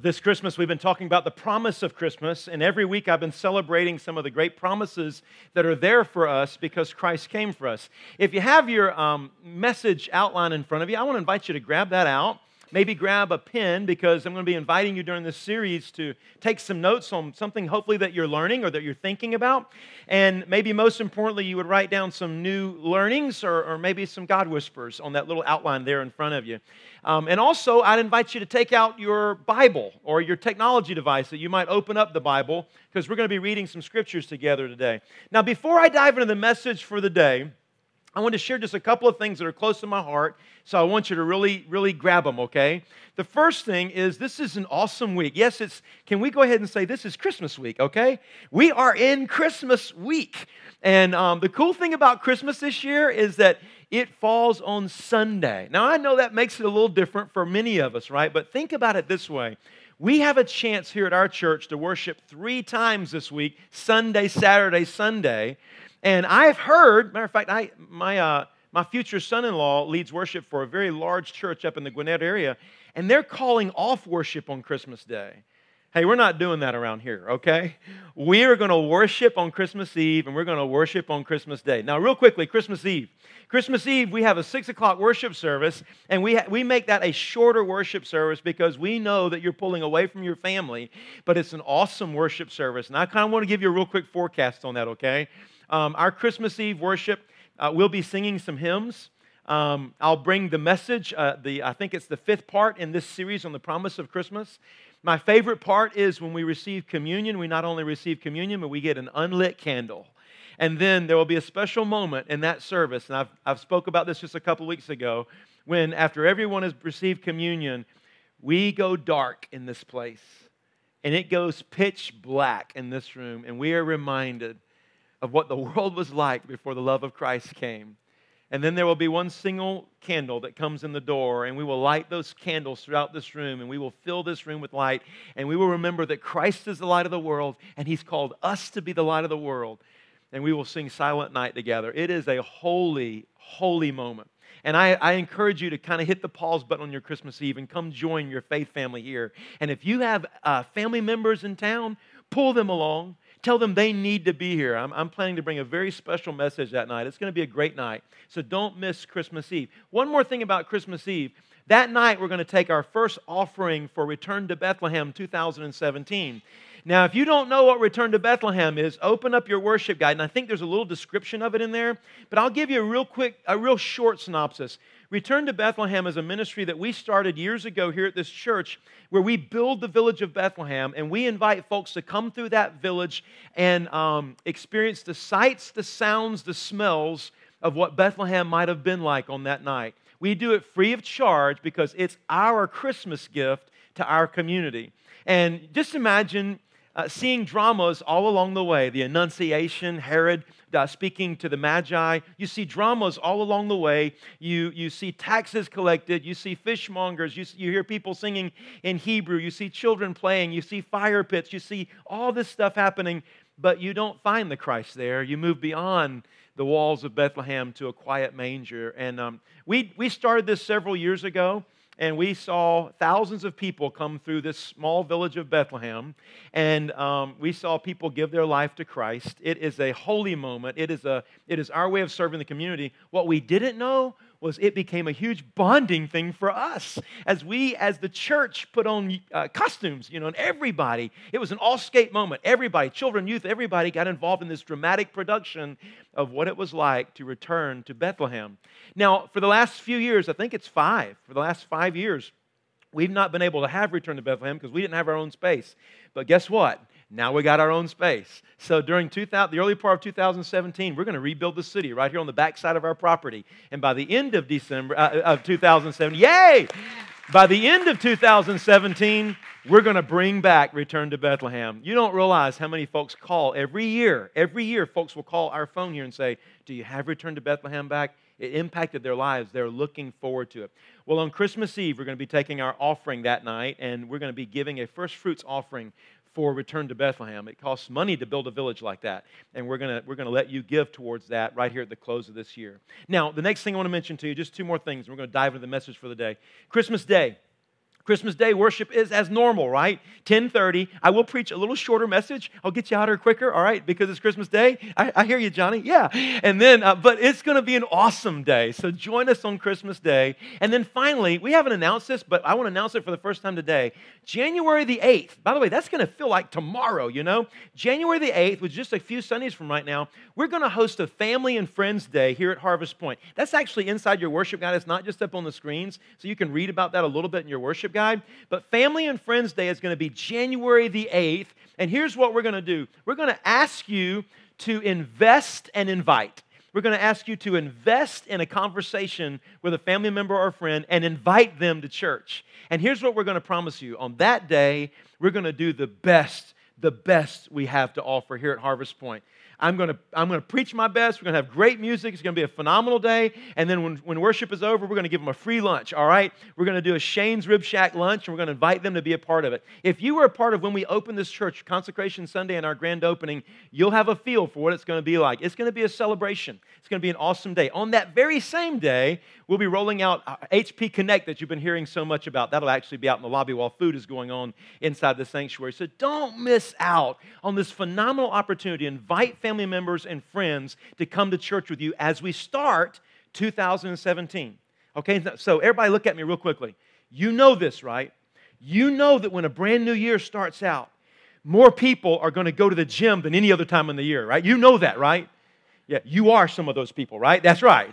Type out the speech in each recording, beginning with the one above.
This Christmas, we've been talking about the promise of Christmas, and every week I've been celebrating some of the great promises that are there for us because Christ came for us. If you have your um, message outline in front of you, I want to invite you to grab that out. Maybe grab a pen because I'm going to be inviting you during this series to take some notes on something hopefully that you're learning or that you're thinking about. And maybe most importantly, you would write down some new learnings or, or maybe some God whispers on that little outline there in front of you. Um, and also, I'd invite you to take out your Bible or your technology device that you might open up the Bible because we're going to be reading some scriptures together today. Now, before I dive into the message for the day, I want to share just a couple of things that are close to my heart. So I want you to really, really grab them, okay? The first thing is this is an awesome week. Yes, it's, can we go ahead and say this is Christmas week, okay? We are in Christmas week. And um, the cool thing about Christmas this year is that it falls on Sunday. Now, I know that makes it a little different for many of us, right? But think about it this way. We have a chance here at our church to worship three times this week Sunday, Saturday, Sunday. And I've heard, matter of fact, I, my, uh, my future son in law leads worship for a very large church up in the Gwinnett area, and they're calling off worship on Christmas Day. Hey, we're not doing that around here, okay? We are going to worship on Christmas Eve and we're going to worship on Christmas Day. Now, real quickly, Christmas Eve. Christmas Eve, we have a six o'clock worship service, and we, ha- we make that a shorter worship service because we know that you're pulling away from your family, but it's an awesome worship service. And I kind of want to give you a real quick forecast on that, okay? Um, our Christmas Eve worship, uh, we'll be singing some hymns. Um, I'll bring the message. Uh, the I think it's the fifth part in this series on the promise of Christmas. My favorite part is when we receive communion, we not only receive communion, but we get an unlit candle. And then there will be a special moment in that service, and I've, I've spoke about this just a couple weeks ago, when after everyone has received communion, we go dark in this place. And it goes pitch black in this room, and we are reminded of what the world was like before the love of Christ came. And then there will be one single candle that comes in the door, and we will light those candles throughout this room, and we will fill this room with light, and we will remember that Christ is the light of the world, and He's called us to be the light of the world. And we will sing Silent Night together. It is a holy, holy moment. And I, I, encourage you to kind of hit the pause button on your Christmas Eve and come join your faith family here. And if you have uh, family members in town, pull them along. Tell them they need to be here. I'm, I'm planning to bring a very special message that night. It's going to be a great night. So don't miss Christmas Eve. One more thing about Christmas Eve. That night, we're going to take our first offering for Return to Bethlehem 2017. Now, if you don't know what Return to Bethlehem is, open up your worship guide, and I think there's a little description of it in there, but I'll give you a real quick, a real short synopsis. Return to Bethlehem is a ministry that we started years ago here at this church where we build the village of Bethlehem and we invite folks to come through that village and um, experience the sights, the sounds, the smells of what Bethlehem might have been like on that night. We do it free of charge because it's our Christmas gift to our community. And just imagine uh, seeing dramas all along the way the Annunciation, Herod uh, speaking to the Magi. You see dramas all along the way. You, you see taxes collected. You see fishmongers. You, you hear people singing in Hebrew. You see children playing. You see fire pits. You see all this stuff happening, but you don't find the Christ there. You move beyond the walls of Bethlehem to a quiet manger. And um, we, we started this several years ago and we saw thousands of people come through this small village of Bethlehem, and um, we saw people give their life to Christ. It is a holy moment. It is, a, it is our way of serving the community. What we didn't know was it became a huge bonding thing for us as we, as the church, put on uh, costumes, you know, and everybody, it was an all skate moment. Everybody, children, youth, everybody got involved in this dramatic production of what it was like to return to Bethlehem. Now, for the last few years, I think it's five, for the last five years, we've not been able to have Return to Bethlehem because we didn't have our own space. But guess what? Now we got our own space. So during 2000, the early part of 2017, we're going to rebuild the city right here on the backside of our property. And by the end of December uh, of 2017, yay! By the end of 2017, we're going to bring back Return to Bethlehem. You don't realize how many folks call every year. Every year, folks will call our phone here and say, Do you have Return to Bethlehem back? It impacted their lives. They're looking forward to it. Well, on Christmas Eve, we're going to be taking our offering that night, and we're going to be giving a first fruits offering for Return to Bethlehem. It costs money to build a village like that, and we're going we're gonna let you give towards that right here at the close of this year. Now, the next thing I want to mention to you, just two more things, and we're going to dive into the message for the day. Christmas Day. Christmas Day worship is as normal, right? 10:30. I will preach a little shorter message. I'll get you out here quicker, all right? Because it's Christmas Day. I, I hear you, Johnny. Yeah. And then, uh, but it's going to be an awesome day. So join us on Christmas Day. And then finally, we haven't announced this, but I want to announce it for the first time today. January the 8th. By the way, that's going to feel like tomorrow. You know, January the 8th, which is just a few Sundays from right now, we're going to host a Family and Friends Day here at Harvest Point. That's actually inside your worship guide. It's not just up on the screens, so you can read about that a little bit in your worship guide. But Family and Friends Day is going to be January the 8th. And here's what we're going to do we're going to ask you to invest and invite. We're going to ask you to invest in a conversation with a family member or friend and invite them to church. And here's what we're going to promise you on that day, we're going to do the best, the best we have to offer here at Harvest Point. I'm going to, I'm going to preach my best. We're going to have great music. It's going to be a phenomenal day. And then when, when worship is over, we're going to give them a free lunch, all right? We're going to do a Shane's Rib Shack lunch, and we're going to invite them to be a part of it. If you were a part of when we opened this church, Consecration Sunday and our grand opening, you'll have a feel for what it's going to be like. It's going to be a celebration. It's going to be an awesome day. On that very same day, we'll be rolling out uh, HP Connect that you've been hearing so much about. That'll actually be out in the lobby while food is going on inside the sanctuary. So don't miss out on this phenomenal opportunity. Invite family members and friends to come to church with you as we start 2017. Okay, so everybody look at me real quickly. You know this, right? You know that when a brand new year starts out, more people are going to go to the gym than any other time in the year, right? You know that, right? Yeah, you are some of those people, right? That's right.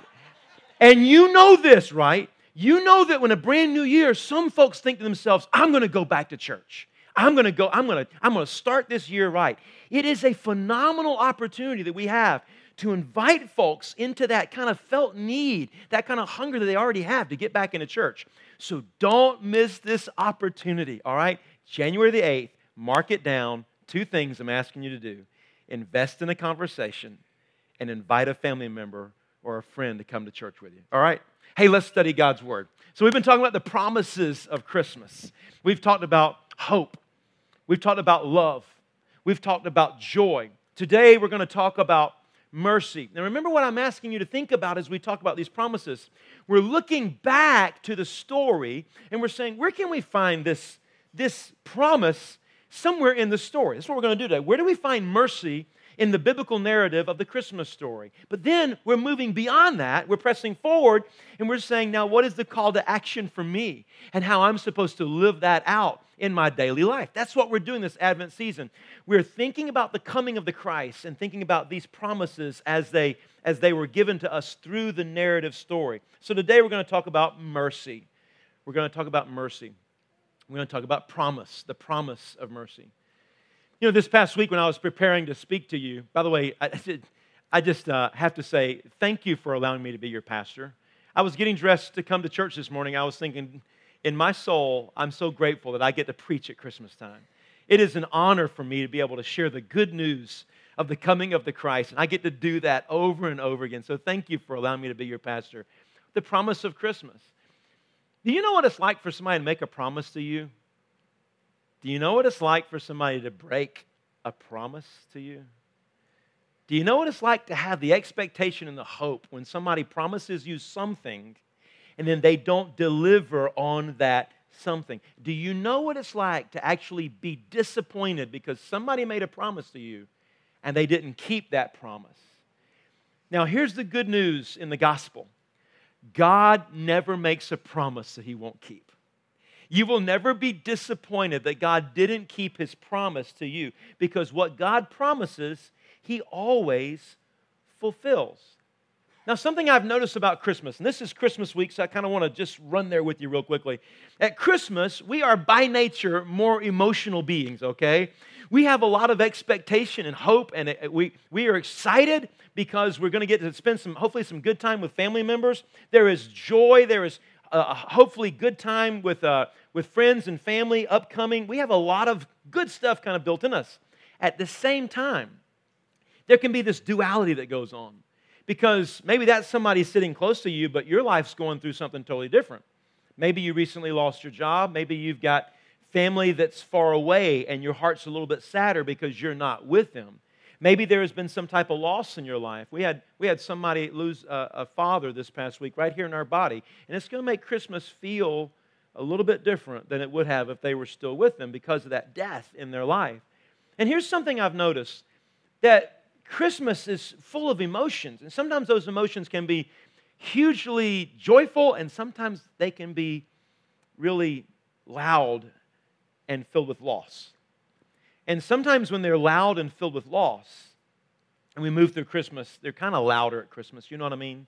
And you know this, right? You know that when a brand new year, some folks think to themselves, I'm going to go back to church. I'm going to go, I'm going to, I'm going to start this year right. It is a phenomenal opportunity that we have to invite folks into that kind of felt need, that kind of hunger that they already have to get back into church. So don't miss this opportunity, all right? January the 8th, mark it down. Two things I'm asking you to do invest in a conversation and invite a family member or a friend to come to church with you, all right? Hey, let's study God's Word. So, we've been talking about the promises of Christmas. We've talked about hope. We've talked about love. We've talked about joy. Today, we're going to talk about mercy. Now, remember what I'm asking you to think about as we talk about these promises. We're looking back to the story and we're saying, where can we find this, this promise somewhere in the story? That's what we're going to do today. Where do we find mercy in the biblical narrative of the Christmas story. But then we're moving beyond that. We're pressing forward and we're saying, now, what is the call to action for me and how I'm supposed to live that out in my daily life? That's what we're doing this Advent season. We're thinking about the coming of the Christ and thinking about these promises as they, as they were given to us through the narrative story. So today we're going to talk about mercy. We're going to talk about mercy. We're going to talk about promise, the promise of mercy. You know, this past week when I was preparing to speak to you, by the way, I, I just uh, have to say thank you for allowing me to be your pastor. I was getting dressed to come to church this morning. I was thinking, in my soul, I'm so grateful that I get to preach at Christmas time. It is an honor for me to be able to share the good news of the coming of the Christ, and I get to do that over and over again. So thank you for allowing me to be your pastor. The promise of Christmas. Do you know what it's like for somebody to make a promise to you? Do you know what it's like for somebody to break a promise to you? Do you know what it's like to have the expectation and the hope when somebody promises you something and then they don't deliver on that something? Do you know what it's like to actually be disappointed because somebody made a promise to you and they didn't keep that promise? Now, here's the good news in the gospel God never makes a promise that he won't keep. You will never be disappointed that God didn't keep his promise to you because what God promises, he always fulfills. Now, something I've noticed about Christmas, and this is Christmas week, so I kind of want to just run there with you real quickly. At Christmas, we are by nature more emotional beings, okay? We have a lot of expectation and hope, and we, we are excited because we're going to get to spend some, hopefully, some good time with family members. There is joy, there is a hopefully good time with, uh, with friends and family upcoming. We have a lot of good stuff kind of built in us. At the same time, there can be this duality that goes on because maybe that's somebody sitting close to you, but your life's going through something totally different. Maybe you recently lost your job. Maybe you've got family that's far away and your heart's a little bit sadder because you're not with them. Maybe there has been some type of loss in your life. We had, we had somebody lose a, a father this past week right here in our body, and it's going to make Christmas feel a little bit different than it would have if they were still with them because of that death in their life. And here's something I've noticed that Christmas is full of emotions, and sometimes those emotions can be hugely joyful, and sometimes they can be really loud and filled with loss. And sometimes when they're loud and filled with loss, and we move through Christmas, they're kind of louder at Christmas. You know what I mean?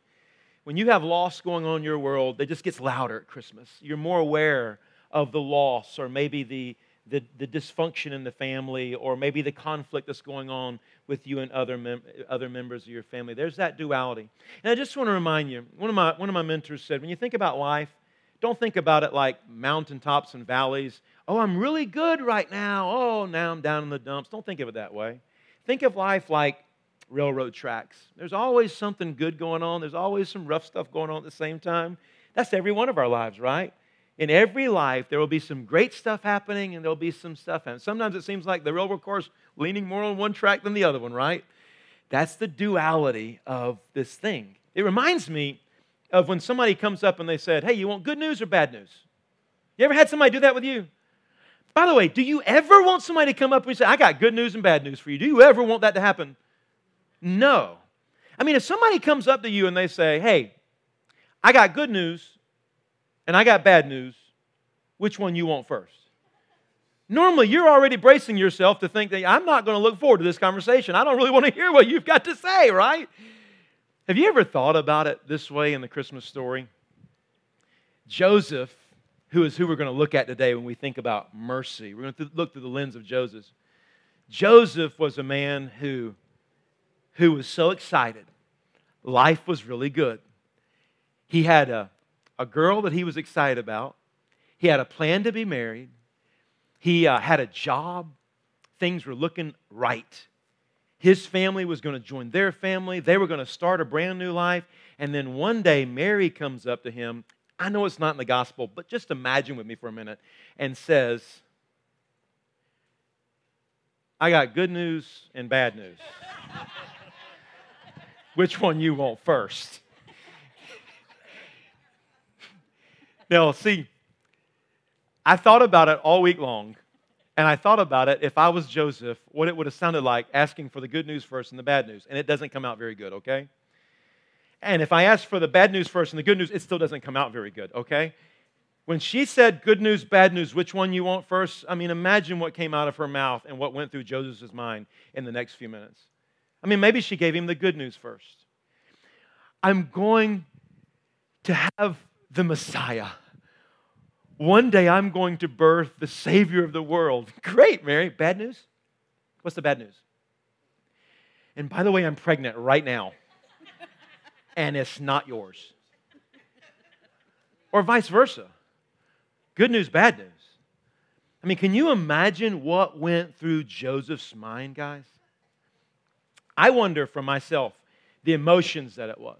When you have loss going on in your world, it just gets louder at Christmas. You're more aware of the loss or maybe the, the, the dysfunction in the family or maybe the conflict that's going on with you and other, mem- other members of your family. There's that duality. And I just want to remind you one of, my, one of my mentors said, when you think about life, don't think about it like mountaintops and valleys. Oh, I'm really good right now. Oh, now I'm down in the dumps. Don't think of it that way. Think of life like railroad tracks. There's always something good going on, there's always some rough stuff going on at the same time. That's every one of our lives, right? In every life, there will be some great stuff happening and there'll be some stuff happening. Sometimes it seems like the railroad course leaning more on one track than the other one, right? That's the duality of this thing. It reminds me of when somebody comes up and they said, Hey, you want good news or bad news? You ever had somebody do that with you? By the way, do you ever want somebody to come up and say, I got good news and bad news for you? Do you ever want that to happen? No. I mean, if somebody comes up to you and they say, Hey, I got good news and I got bad news, which one you want first? Normally, you're already bracing yourself to think that I'm not going to look forward to this conversation. I don't really want to hear what you've got to say, right? Have you ever thought about it this way in the Christmas story? Joseph, who is who we're going to look at today when we think about mercy, we're going to look through the lens of Joseph. Joseph was a man who who was so excited. Life was really good. He had a, a girl that he was excited about, he had a plan to be married, he uh, had a job, things were looking right. His family was going to join their family. They were going to start a brand new life. And then one day, Mary comes up to him. I know it's not in the gospel, but just imagine with me for a minute and says, I got good news and bad news which one you want first. now, see, I thought about it all week long, and I thought about it if I was Joseph, what it would have sounded like asking for the good news first and the bad news. And it doesn't come out very good, okay? And if I ask for the bad news first and the good news, it still doesn't come out very good, okay? When she said good news, bad news, which one you want first? I mean, imagine what came out of her mouth and what went through Joseph's mind in the next few minutes. I mean, maybe she gave him the good news first. I'm going to have the Messiah. One day I'm going to birth the Savior of the world. Great, Mary. Bad news? What's the bad news? And by the way, I'm pregnant right now, and it's not yours. Or vice versa. Good news, bad news. I mean, can you imagine what went through Joseph's mind, guys? I wonder for myself the emotions that it was.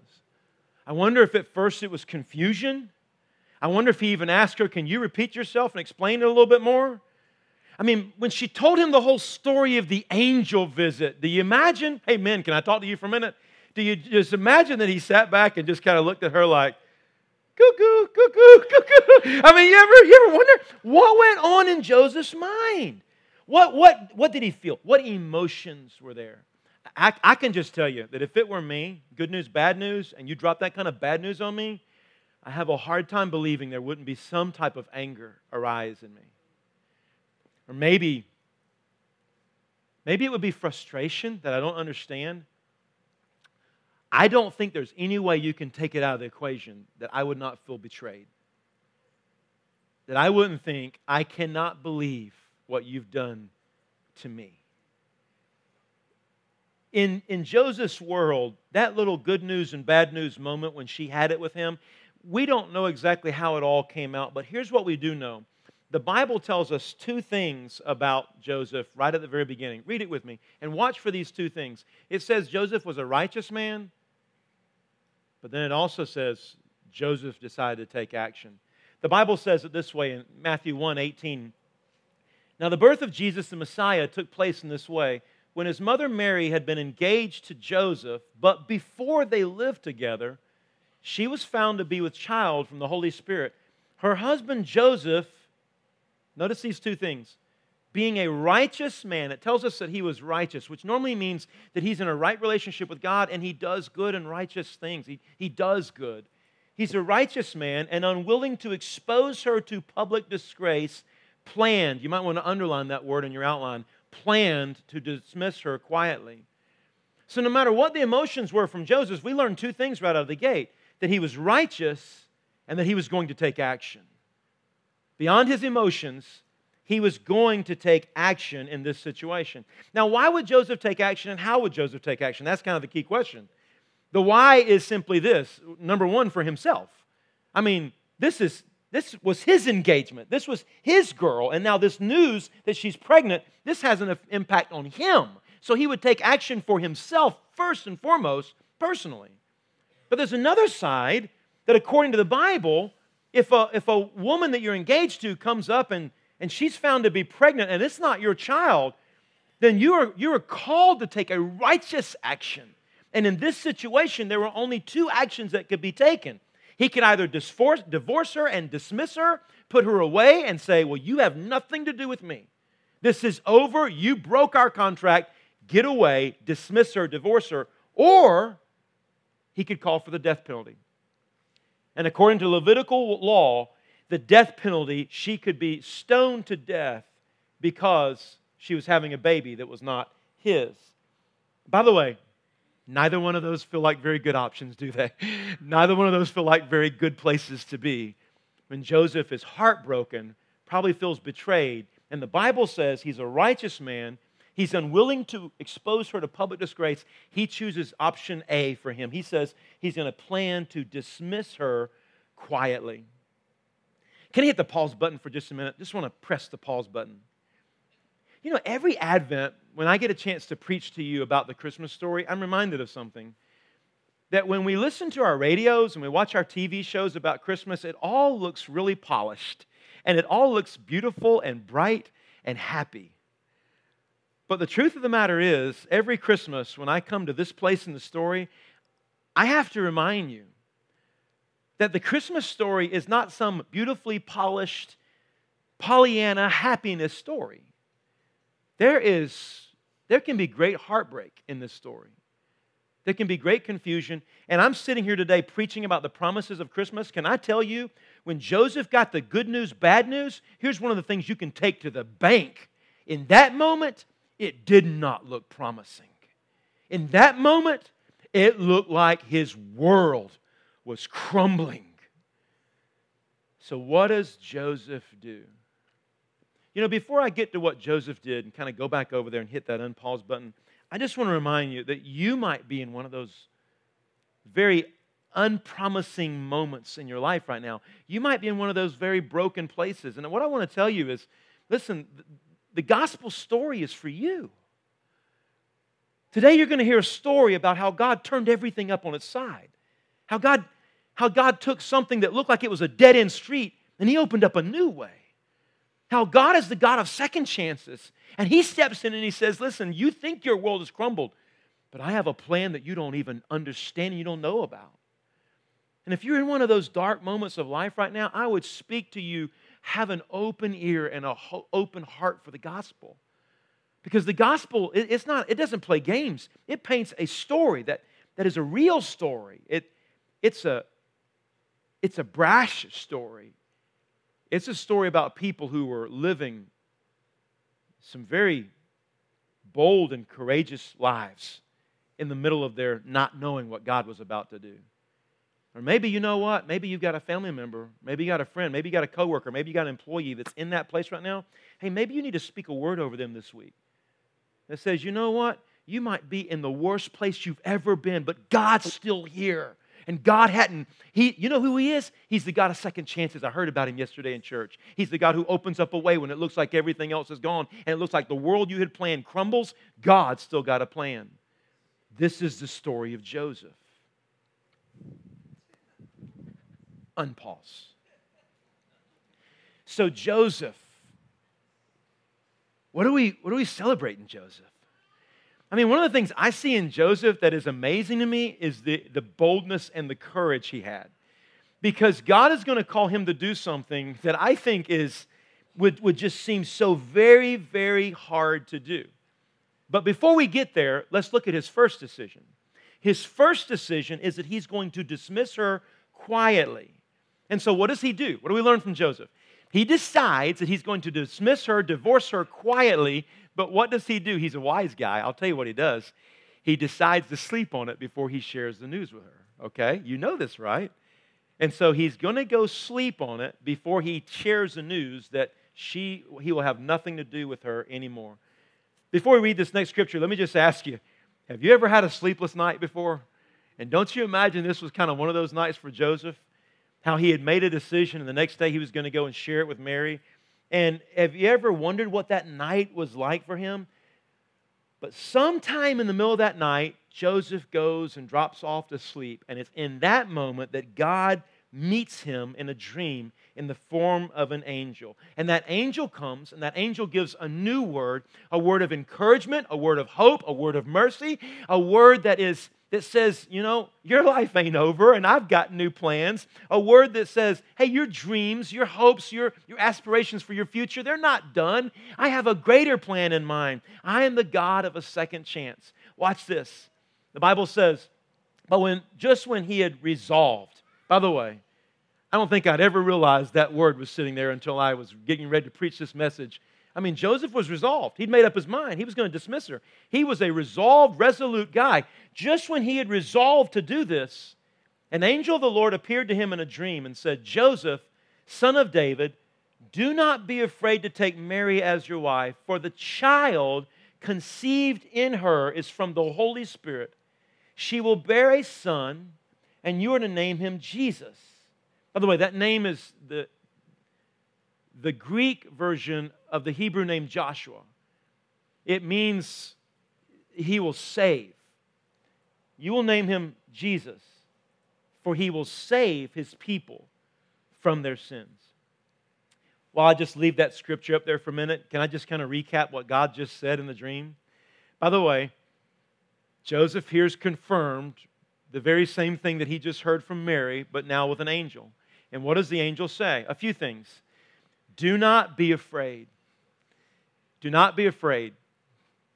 I wonder if at first it was confusion. I wonder if he even asked her, Can you repeat yourself and explain it a little bit more? I mean, when she told him the whole story of the angel visit, do you imagine? Hey, men, can I talk to you for a minute? Do you just imagine that he sat back and just kind of looked at her like, cuckoo, cuckoo, cuckoo? I mean, you ever, you ever wonder what went on in Joseph's mind? What, what, what did he feel? What emotions were there? I, I can just tell you that if it were me, good news, bad news, and you drop that kind of bad news on me, I have a hard time believing there wouldn't be some type of anger arise in me. Or maybe, maybe it would be frustration that I don't understand. I don't think there's any way you can take it out of the equation that I would not feel betrayed. That I wouldn't think, I cannot believe what you've done to me in, in Joseph's world, that little good news and bad news moment when she had it with him, we don't know exactly how it all came out, but here's what we do know. The Bible tells us two things about Joseph right at the very beginning. Read it with me and watch for these two things. It says Joseph was a righteous man, but then it also says Joseph decided to take action. The Bible says it this way in Matthew 1 18. Now, the birth of Jesus the Messiah took place in this way when his mother Mary had been engaged to Joseph, but before they lived together, she was found to be with child from the Holy Spirit. Her husband Joseph, notice these two things. Being a righteous man, it tells us that he was righteous, which normally means that he's in a right relationship with God and he does good and righteous things. He, he does good. He's a righteous man and unwilling to expose her to public disgrace, planned, you might want to underline that word in your outline, planned to dismiss her quietly. So, no matter what the emotions were from Joseph, we learned two things right out of the gate that he was righteous and that he was going to take action. Beyond his emotions, he was going to take action in this situation. Now, why would Joseph take action and how would Joseph take action? That's kind of the key question. The why is simply this number one, for himself. I mean, this is this was his engagement. This was his girl. And now, this news that she's pregnant, this has an impact on him. So, he would take action for himself first and foremost, personally. But there's another side that, according to the Bible, if a, if a woman that you're engaged to comes up and, and she's found to be pregnant and it's not your child, then you are, you are called to take a righteous action. And in this situation, there were only two actions that could be taken. He could either divorce, divorce her and dismiss her, put her away, and say, Well, you have nothing to do with me. This is over. You broke our contract. Get away, dismiss her, divorce her. Or he could call for the death penalty. And according to Levitical law, the death penalty, she could be stoned to death because she was having a baby that was not his. By the way, Neither one of those feel like very good options, do they? Neither one of those feel like very good places to be. When Joseph is heartbroken, probably feels betrayed, and the Bible says he's a righteous man, he's unwilling to expose her to public disgrace, he chooses option A for him. He says he's going to plan to dismiss her quietly. Can I hit the pause button for just a minute? Just want to press the pause button. You know, every Advent, when I get a chance to preach to you about the Christmas story, I'm reminded of something. That when we listen to our radios and we watch our TV shows about Christmas, it all looks really polished and it all looks beautiful and bright and happy. But the truth of the matter is, every Christmas, when I come to this place in the story, I have to remind you that the Christmas story is not some beautifully polished Pollyanna happiness story. There is there can be great heartbreak in this story. There can be great confusion. And I'm sitting here today preaching about the promises of Christmas. Can I tell you, when Joseph got the good news, bad news, here's one of the things you can take to the bank. In that moment, it did not look promising. In that moment, it looked like his world was crumbling. So, what does Joseph do? You know, before I get to what Joseph did and kind of go back over there and hit that unpause button, I just want to remind you that you might be in one of those very unpromising moments in your life right now. You might be in one of those very broken places. And what I want to tell you is listen, the gospel story is for you. Today you're going to hear a story about how God turned everything up on its side. How God, how God took something that looked like it was a dead end street and He opened up a new way. How God is the God of second chances. And He steps in and He says, Listen, you think your world has crumbled, but I have a plan that you don't even understand and you don't know about. And if you're in one of those dark moments of life right now, I would speak to you have an open ear and an open heart for the gospel. Because the gospel, it's not, it doesn't play games. It paints a story that, that is a real story. It, it's, a, it's a brash story. It's a story about people who were living some very bold and courageous lives in the middle of their not knowing what God was about to do. Or maybe you know what? Maybe you've got a family member, maybe you got a friend, maybe you got a coworker, maybe you got an employee that's in that place right now. Hey, maybe you need to speak a word over them this week that says, you know what? You might be in the worst place you've ever been, but God's still here and God hadn't, he, you know who he is? He's the God of second chances. I heard about him yesterday in church. He's the God who opens up a way when it looks like everything else is gone and it looks like the world you had planned crumbles. God still got a plan. This is the story of Joseph. Unpause. So, Joseph, what do we, what are we celebrating, Joseph? I mean, one of the things I see in Joseph that is amazing to me is the, the boldness and the courage he had. because God is going to call him to do something that I think is would, would just seem so very, very hard to do. But before we get there, let's look at his first decision. His first decision is that he's going to dismiss her quietly. And so, what does he do? What do we learn from Joseph? He decides that he's going to dismiss her, divorce her quietly. But what does he do? He's a wise guy. I'll tell you what he does. He decides to sleep on it before he shares the news with her. Okay? You know this, right? And so he's going to go sleep on it before he shares the news that she, he will have nothing to do with her anymore. Before we read this next scripture, let me just ask you have you ever had a sleepless night before? And don't you imagine this was kind of one of those nights for Joseph? How he had made a decision and the next day he was going to go and share it with Mary. And have you ever wondered what that night was like for him? But sometime in the middle of that night, Joseph goes and drops off to sleep. And it's in that moment that God meets him in a dream in the form of an angel. And that angel comes, and that angel gives a new word a word of encouragement, a word of hope, a word of mercy, a word that is. That says, you know, your life ain't over and I've got new plans. A word that says, hey, your dreams, your hopes, your, your aspirations for your future, they're not done. I have a greater plan in mind. I am the God of a second chance. Watch this. The Bible says, but when just when he had resolved, by the way, I don't think I'd ever realized that word was sitting there until I was getting ready to preach this message. I mean, Joseph was resolved. He'd made up his mind. He was going to dismiss her. He was a resolved, resolute guy. Just when he had resolved to do this, an angel of the Lord appeared to him in a dream and said, Joseph, son of David, do not be afraid to take Mary as your wife, for the child conceived in her is from the Holy Spirit. She will bear a son, and you are to name him Jesus by the way, that name is the, the Greek version of the Hebrew name Joshua. It means he will save. You will name him Jesus, for he will save his people from their sins. While I just leave that scripture up there for a minute, can I just kind of recap what God just said in the dream? By the way, Joseph hears confirmed the very same thing that he just heard from Mary, but now with an angel. And what does the angel say? A few things. Do not be afraid. Do not be afraid.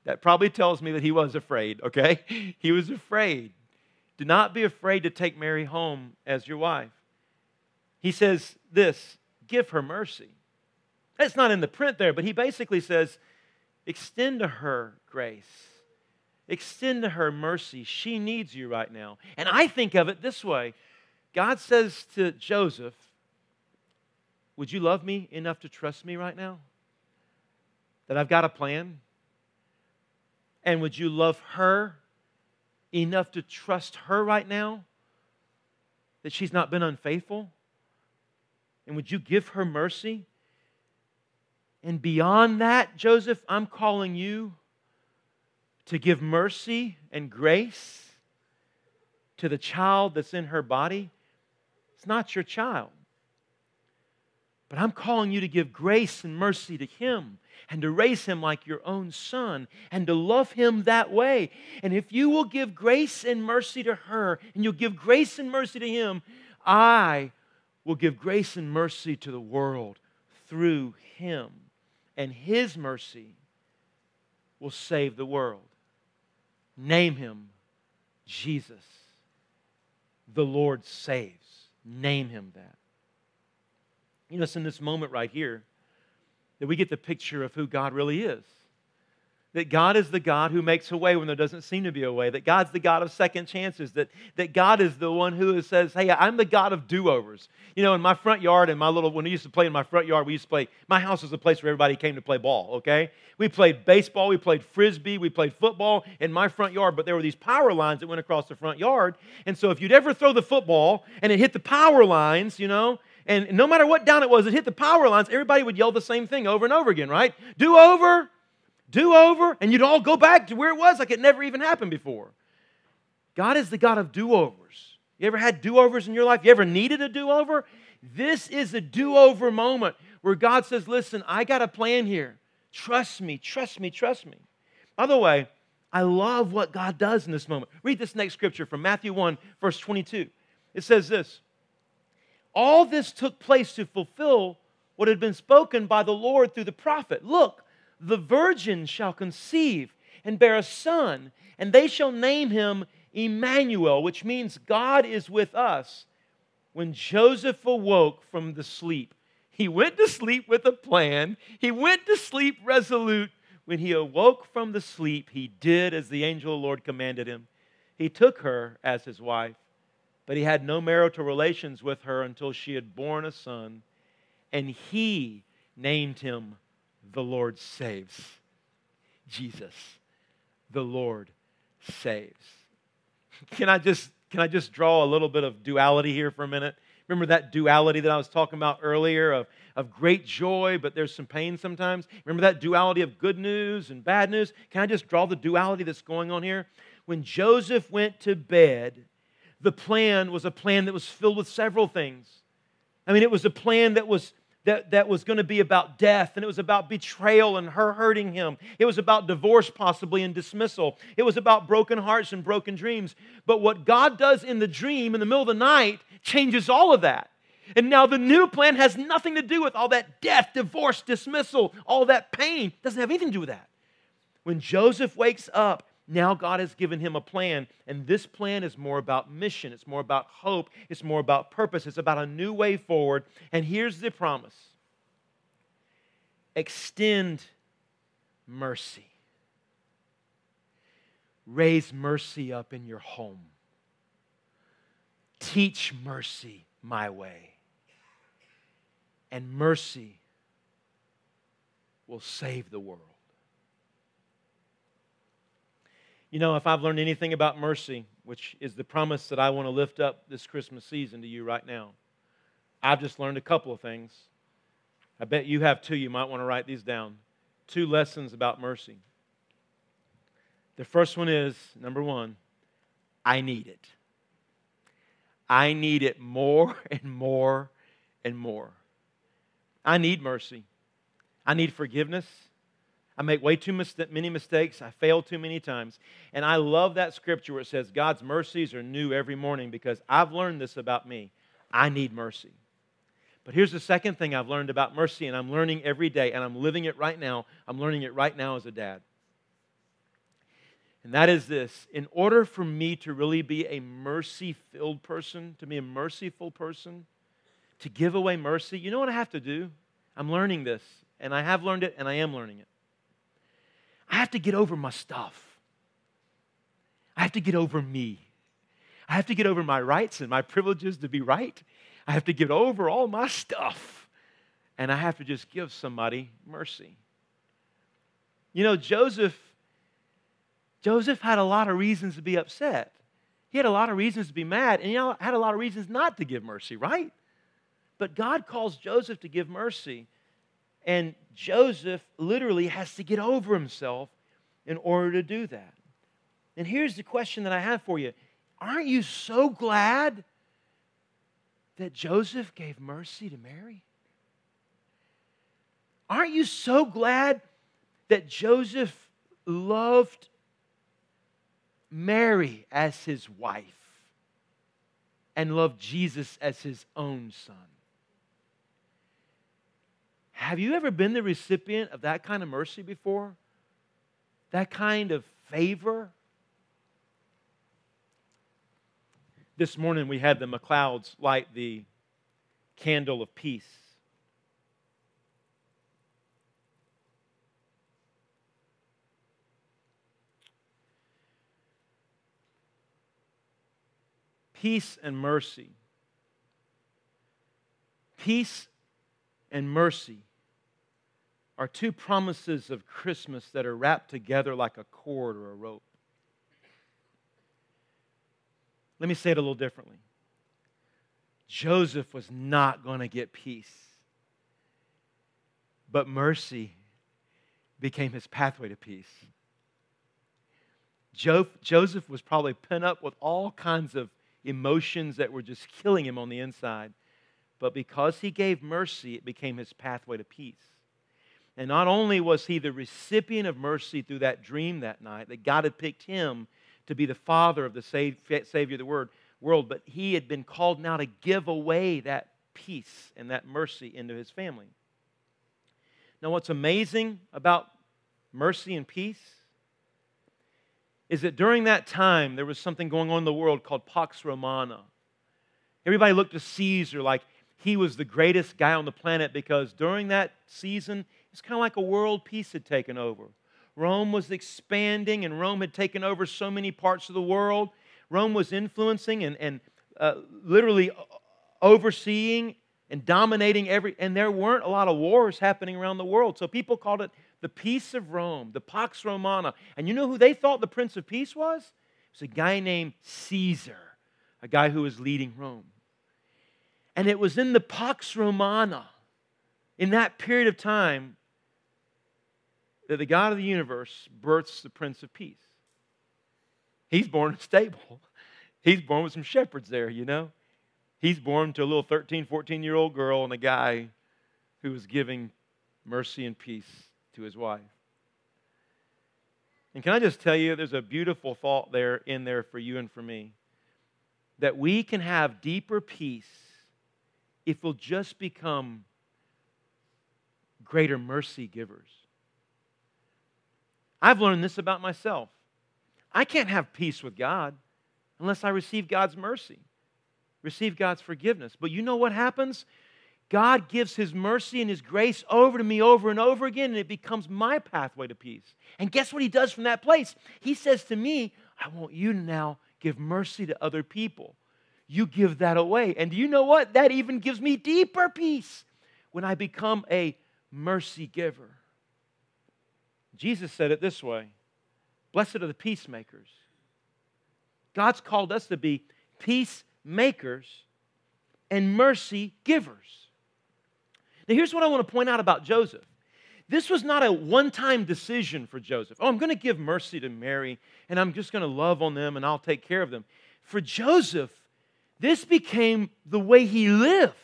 That probably tells me that he was afraid, okay? He was afraid. Do not be afraid to take Mary home as your wife. He says this give her mercy. That's not in the print there, but he basically says, extend to her grace. Extend to her mercy. She needs you right now. And I think of it this way God says to Joseph, Would you love me enough to trust me right now? That I've got a plan? And would you love her enough to trust her right now? That she's not been unfaithful? And would you give her mercy? And beyond that, Joseph, I'm calling you to give mercy and grace to the child that's in her body it's not your child. But I'm calling you to give grace and mercy to him and to raise him like your own son and to love him that way. And if you will give grace and mercy to her and you'll give grace and mercy to him, I will give grace and mercy to the world through him. And his mercy will save the world. Name him Jesus. The Lord saves. Name him that. You know, it's in this moment right here that we get the picture of who God really is. That God is the God who makes a way when there doesn't seem to be a way. That God's the God of second chances. That, that God is the one who says, Hey, I'm the God of do overs. You know, in my front yard, and my little, when we used to play in my front yard, we used to play, my house was a place where everybody came to play ball, okay? We played baseball, we played frisbee, we played football in my front yard, but there were these power lines that went across the front yard. And so if you'd ever throw the football and it hit the power lines, you know, and no matter what down it was, it hit the power lines, everybody would yell the same thing over and over again, right? Do over, do over, and you'd all go back to where it was like it never even happened before. God is the God of do overs. You ever had do overs in your life? You ever needed a do over? This is a do over moment where God says, Listen, I got a plan here. Trust me, trust me, trust me. By the way, I love what God does in this moment. Read this next scripture from Matthew 1, verse 22. It says this all this took place to fulfill what had been spoken by the Lord through the prophet. Look, the virgin shall conceive and bear a son, and they shall name him Emmanuel, which means God is with us. When Joseph awoke from the sleep, he went to sleep with a plan. He went to sleep resolute. When he awoke from the sleep, he did as the angel of the Lord commanded him. He took her as his wife, but he had no marital relations with her until she had borne a son, and he named him the Lord saves. Jesus, the Lord saves. Can I just can I just draw a little bit of duality here for a minute? Remember that duality that I was talking about earlier of, of great joy, but there's some pain sometimes? Remember that duality of good news and bad news? Can I just draw the duality that's going on here? When Joseph went to bed, the plan was a plan that was filled with several things. I mean, it was a plan that was that, that was going to be about death, and it was about betrayal and her hurting him. It was about divorce, possibly, and dismissal. It was about broken hearts and broken dreams. But what God does in the dream in the middle of the night changes all of that. And now the new plan has nothing to do with all that death, divorce, dismissal, all that pain. It doesn't have anything to do with that. When Joseph wakes up, now God has given him a plan, and this plan is more about mission. It's more about hope. It's more about purpose. It's about a new way forward. And here's the promise extend mercy, raise mercy up in your home, teach mercy my way, and mercy will save the world. You know, if I've learned anything about mercy, which is the promise that I want to lift up this Christmas season to you right now, I've just learned a couple of things. I bet you have too. You might want to write these down. Two lessons about mercy. The first one is number one, I need it. I need it more and more and more. I need mercy. I need forgiveness. I make way too many mistakes. I fail too many times. And I love that scripture where it says, God's mercies are new every morning because I've learned this about me. I need mercy. But here's the second thing I've learned about mercy, and I'm learning every day, and I'm living it right now. I'm learning it right now as a dad. And that is this in order for me to really be a mercy filled person, to be a merciful person, to give away mercy, you know what I have to do? I'm learning this, and I have learned it, and I am learning it. I have to get over my stuff. I have to get over me. I have to get over my rights and my privileges to be right. I have to get over all my stuff. And I have to just give somebody mercy. You know, Joseph Joseph had a lot of reasons to be upset. He had a lot of reasons to be mad, and he had a lot of reasons not to give mercy, right? But God calls Joseph to give mercy. And Joseph literally has to get over himself in order to do that. And here's the question that I have for you Aren't you so glad that Joseph gave mercy to Mary? Aren't you so glad that Joseph loved Mary as his wife and loved Jesus as his own son? Have you ever been the recipient of that kind of mercy before? That kind of favor? This morning we had the McLeods light the candle of peace. Peace and mercy. Peace and mercy are two promises of Christmas that are wrapped together like a cord or a rope. Let me say it a little differently. Joseph was not going to get peace, but mercy became his pathway to peace. Joseph was probably pent up with all kinds of emotions that were just killing him on the inside. But because he gave mercy, it became his pathway to peace. And not only was he the recipient of mercy through that dream that night, that God had picked him to be the father of the Savior of the world, but he had been called now to give away that peace and that mercy into his family. Now, what's amazing about mercy and peace is that during that time there was something going on in the world called Pax Romana. Everybody looked to Caesar like he was the greatest guy on the planet because during that season, it's kind of like a world peace had taken over. Rome was expanding, and Rome had taken over so many parts of the world. Rome was influencing and, and uh, literally overseeing and dominating every, and there weren't a lot of wars happening around the world. So people called it the peace of Rome, the Pax Romana. And you know who they thought the Prince of Peace was? It was a guy named Caesar, a guy who was leading Rome. And it was in the Pax Romana, in that period of time, that the God of the universe births the Prince of Peace. He's born in a stable. He's born with some shepherds there, you know. He's born to a little 13, 14 year old girl and a guy who was giving mercy and peace to his wife. And can I just tell you, there's a beautiful thought there in there for you and for me that we can have deeper peace if we'll just become greater mercy givers. I've learned this about myself. I can't have peace with God unless I receive God's mercy, receive God's forgiveness. But you know what happens? God gives His mercy and His grace over to me over and over again, and it becomes my pathway to peace. And guess what He does from that place? He says to me, I want you to now give mercy to other people. You give that away. And do you know what? That even gives me deeper peace when I become a mercy giver. Jesus said it this way Blessed are the peacemakers. God's called us to be peacemakers and mercy givers. Now, here's what I want to point out about Joseph. This was not a one time decision for Joseph. Oh, I'm going to give mercy to Mary and I'm just going to love on them and I'll take care of them. For Joseph, this became the way he lived.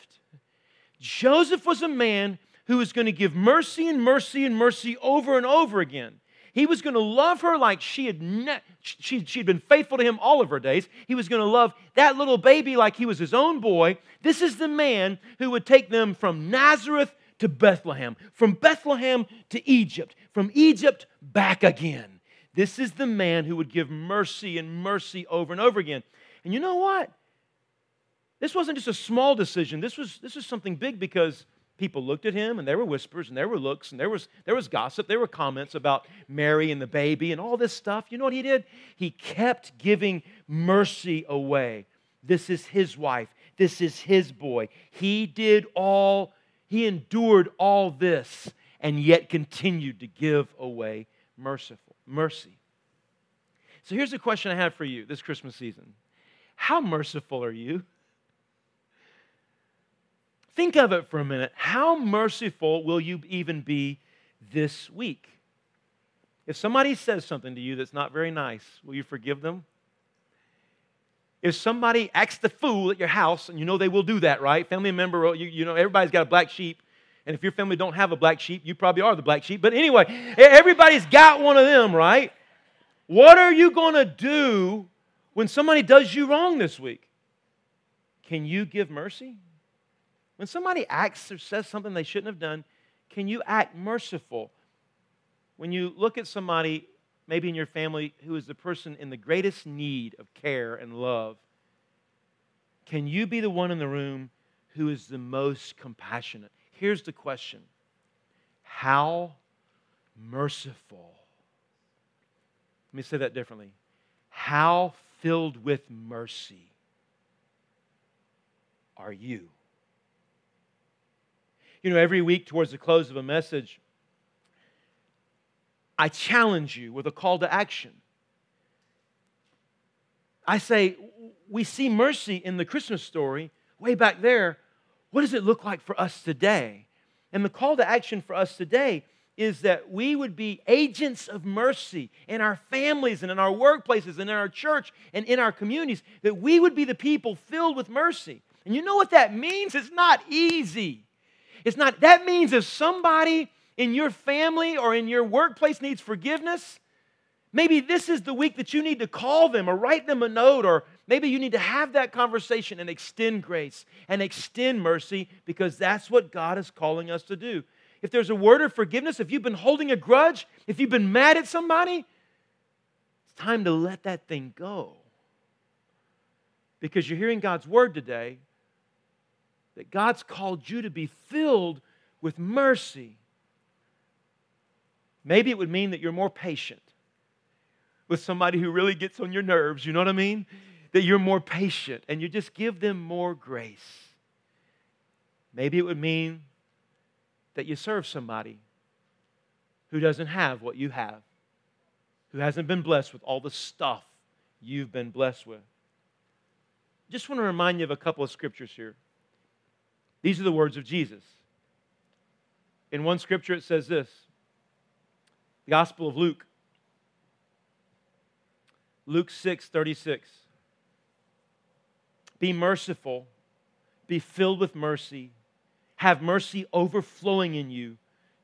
Joseph was a man who was going to give mercy and mercy and mercy over and over again. He was going to love her like she had ne- she, she'd been faithful to him all of her days. He was going to love that little baby like he was his own boy. This is the man who would take them from Nazareth to Bethlehem, from Bethlehem to Egypt, from Egypt back again. This is the man who would give mercy and mercy over and over again. And you know what? This wasn't just a small decision. This was, this was something big because people looked at him and there were whispers and there were looks and there was, there was gossip. There were comments about Mary and the baby and all this stuff. You know what he did? He kept giving mercy away. This is his wife. This is his boy. He did all, he endured all this and yet continued to give away merciful mercy. So here's a question I have for you this Christmas season. How merciful are you? Think of it for a minute. How merciful will you even be this week? If somebody says something to you that's not very nice, will you forgive them? If somebody acts the fool at your house, and you know they will do that, right? Family member, you, you know, everybody's got a black sheep. And if your family don't have a black sheep, you probably are the black sheep. But anyway, everybody's got one of them, right? What are you going to do when somebody does you wrong this week? Can you give mercy? When somebody acts or says something they shouldn't have done, can you act merciful? When you look at somebody, maybe in your family, who is the person in the greatest need of care and love, can you be the one in the room who is the most compassionate? Here's the question How merciful? Let me say that differently. How filled with mercy are you? You know, every week towards the close of a message, I challenge you with a call to action. I say, we see mercy in the Christmas story way back there. What does it look like for us today? And the call to action for us today is that we would be agents of mercy in our families and in our workplaces and in our church and in our communities, that we would be the people filled with mercy. And you know what that means? It's not easy. It's not, that means if somebody in your family or in your workplace needs forgiveness, maybe this is the week that you need to call them or write them a note or Maybe you need to have that conversation and extend grace and extend mercy because that's what God is calling us to do. If there's a word of forgiveness, if you've been holding a grudge, if you've been mad at somebody, it's time to let that thing go. Because you're hearing God's word today that God's called you to be filled with mercy. Maybe it would mean that you're more patient with somebody who really gets on your nerves, you know what I mean? That you're more patient and you just give them more grace. Maybe it would mean that you serve somebody who doesn't have what you have, who hasn't been blessed with all the stuff you've been blessed with. Just want to remind you of a couple of scriptures here. These are the words of Jesus. In one scripture, it says this the Gospel of Luke, Luke 6 36. Be merciful, be filled with mercy, have mercy overflowing in you,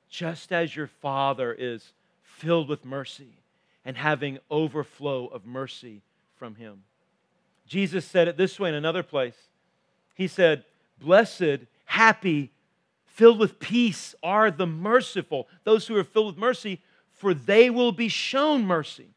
just as your Father is filled with mercy and having overflow of mercy from Him. Jesus said it this way in another place. He said, Blessed, happy, filled with peace are the merciful, those who are filled with mercy, for they will be shown mercy.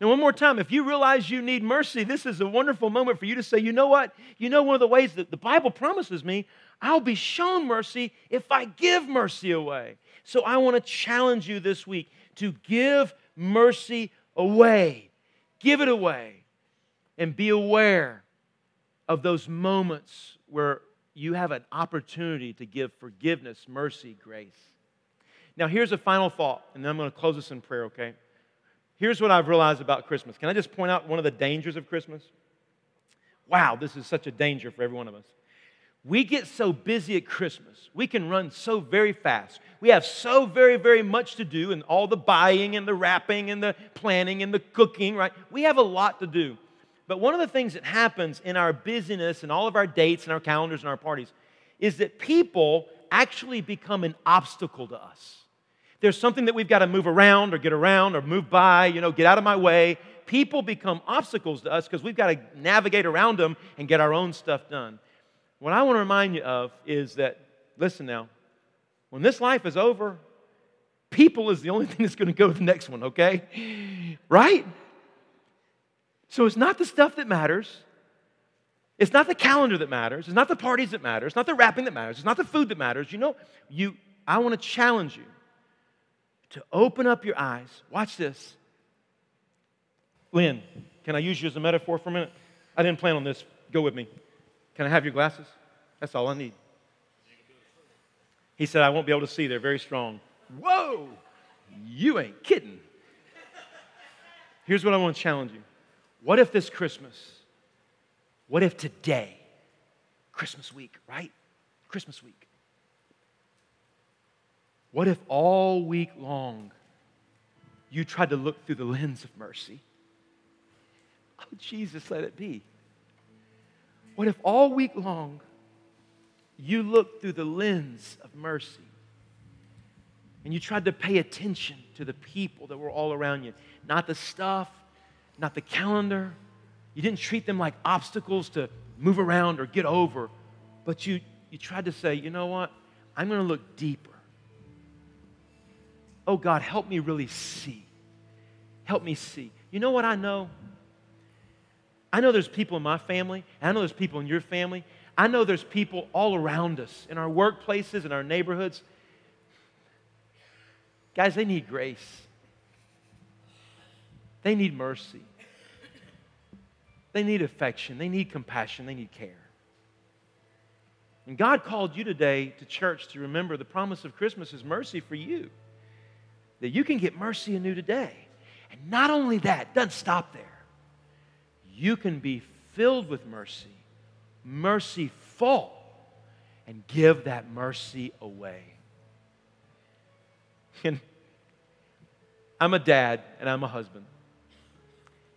Now, one more time, if you realize you need mercy, this is a wonderful moment for you to say, you know what? You know, one of the ways that the Bible promises me, I'll be shown mercy if I give mercy away. So I want to challenge you this week to give mercy away. Give it away. And be aware of those moments where you have an opportunity to give forgiveness, mercy, grace. Now, here's a final thought, and then I'm going to close this in prayer, okay? Here's what I've realized about Christmas. Can I just point out one of the dangers of Christmas? Wow, this is such a danger for every one of us. We get so busy at Christmas. We can run so very fast. We have so very, very much to do, and all the buying and the wrapping and the planning and the cooking, right? We have a lot to do. But one of the things that happens in our busyness and all of our dates and our calendars and our parties is that people actually become an obstacle to us there's something that we've got to move around or get around or move by, you know, get out of my way. People become obstacles to us because we've got to navigate around them and get our own stuff done. What I want to remind you of is that, listen now, when this life is over, people is the only thing that's going to go to the next one, okay? Right? So it's not the stuff that matters. It's not the calendar that matters. It's not the parties that matter. It's not the wrapping that matters. It's not the food that matters. You know, you I want to challenge you to open up your eyes. Watch this. Lynn, can I use you as a metaphor for a minute? I didn't plan on this. Go with me. Can I have your glasses? That's all I need. He said, I won't be able to see. They're very strong. Whoa! You ain't kidding. Here's what I want to challenge you. What if this Christmas, what if today, Christmas week, right? Christmas week, what if all week long you tried to look through the lens of mercy? Oh, Jesus, let it be. What if all week long you looked through the lens of mercy and you tried to pay attention to the people that were all around you? Not the stuff, not the calendar. You didn't treat them like obstacles to move around or get over, but you, you tried to say, you know what? I'm going to look deeper oh God, help me really see. Help me see. You know what I know? I know there's people in my family, I know there's people in your family. I know there's people all around us in our workplaces, in our neighborhoods. Guys, they need grace. They need mercy. They need affection. They need compassion. They need care. And God called you today to church to remember the promise of Christmas is mercy for you that you can get mercy anew today. And not only that, doesn't stop there. You can be filled with mercy, mercyful, and give that mercy away. And I'm a dad and I'm a husband.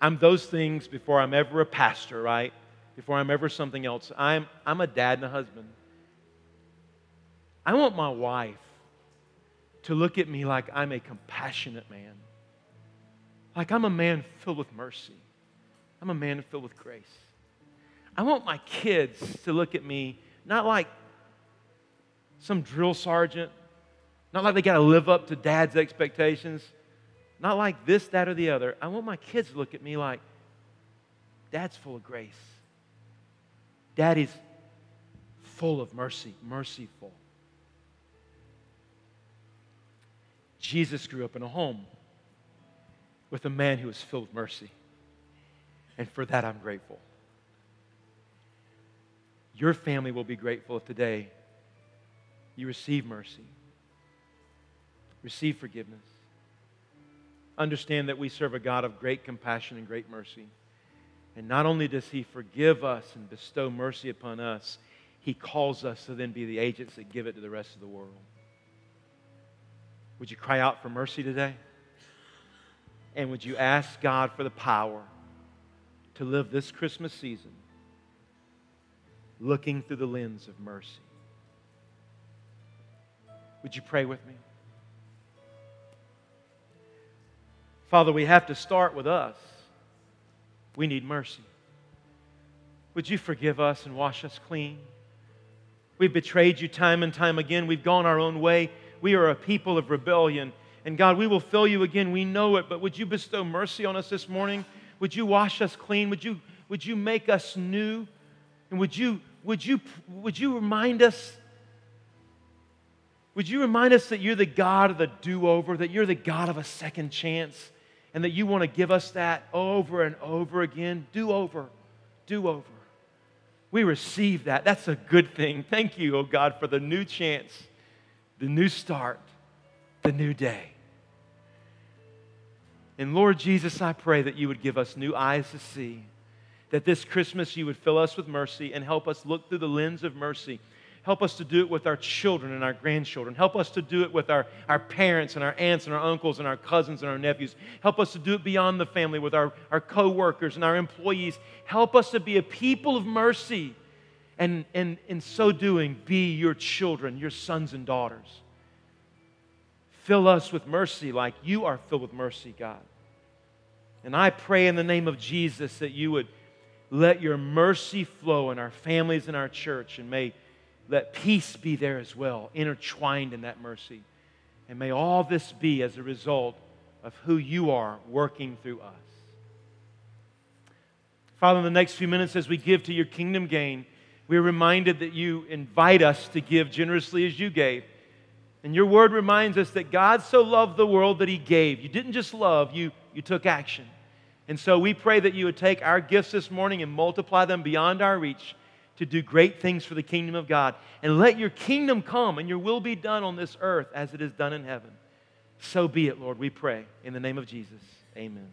I'm those things before I'm ever a pastor, right? Before I'm ever something else. I'm, I'm a dad and a husband. I want my wife to look at me like I'm a compassionate man, like I'm a man filled with mercy, I'm a man filled with grace. I want my kids to look at me not like some drill sergeant, not like they got to live up to dad's expectations, not like this, that, or the other. I want my kids to look at me like dad's full of grace. Daddy's full of mercy, merciful. Jesus grew up in a home with a man who was filled with mercy. And for that, I'm grateful. Your family will be grateful if today you receive mercy, receive forgiveness. Understand that we serve a God of great compassion and great mercy. And not only does He forgive us and bestow mercy upon us, He calls us to then be the agents that give it to the rest of the world. Would you cry out for mercy today? And would you ask God for the power to live this Christmas season looking through the lens of mercy? Would you pray with me? Father, we have to start with us. We need mercy. Would you forgive us and wash us clean? We've betrayed you time and time again. We've gone our own way. We are a people of rebellion. And God, we will fill you again. We know it, but would you bestow mercy on us this morning? Would you wash us clean? Would you, would you make us new? And would you, would, you, would you remind us? Would you remind us that you're the God of the do over, that you're the God of a second chance, and that you want to give us that over and over again? Do over, do over. We receive that. That's a good thing. Thank you, oh God, for the new chance, the new start, the new day. And Lord Jesus, I pray that you would give us new eyes to see, that this Christmas you would fill us with mercy and help us look through the lens of mercy. Help us to do it with our children and our grandchildren. Help us to do it with our, our parents and our aunts and our uncles and our cousins and our nephews. Help us to do it beyond the family with our, our co workers and our employees. Help us to be a people of mercy and, and in so doing, be your children, your sons and daughters. Fill us with mercy like you are filled with mercy, God. And I pray in the name of Jesus that you would let your mercy flow in our families and our church, and may let peace be there as well, intertwined in that mercy. And may all this be as a result of who you are working through us. Father, in the next few minutes, as we give to your kingdom gain, we're reminded that you invite us to give generously as you gave. And your word reminds us that God so loved the world that he gave. You didn't just love, you, you took action. And so we pray that you would take our gifts this morning and multiply them beyond our reach to do great things for the kingdom of God. And let your kingdom come and your will be done on this earth as it is done in heaven. So be it, Lord, we pray. In the name of Jesus, amen.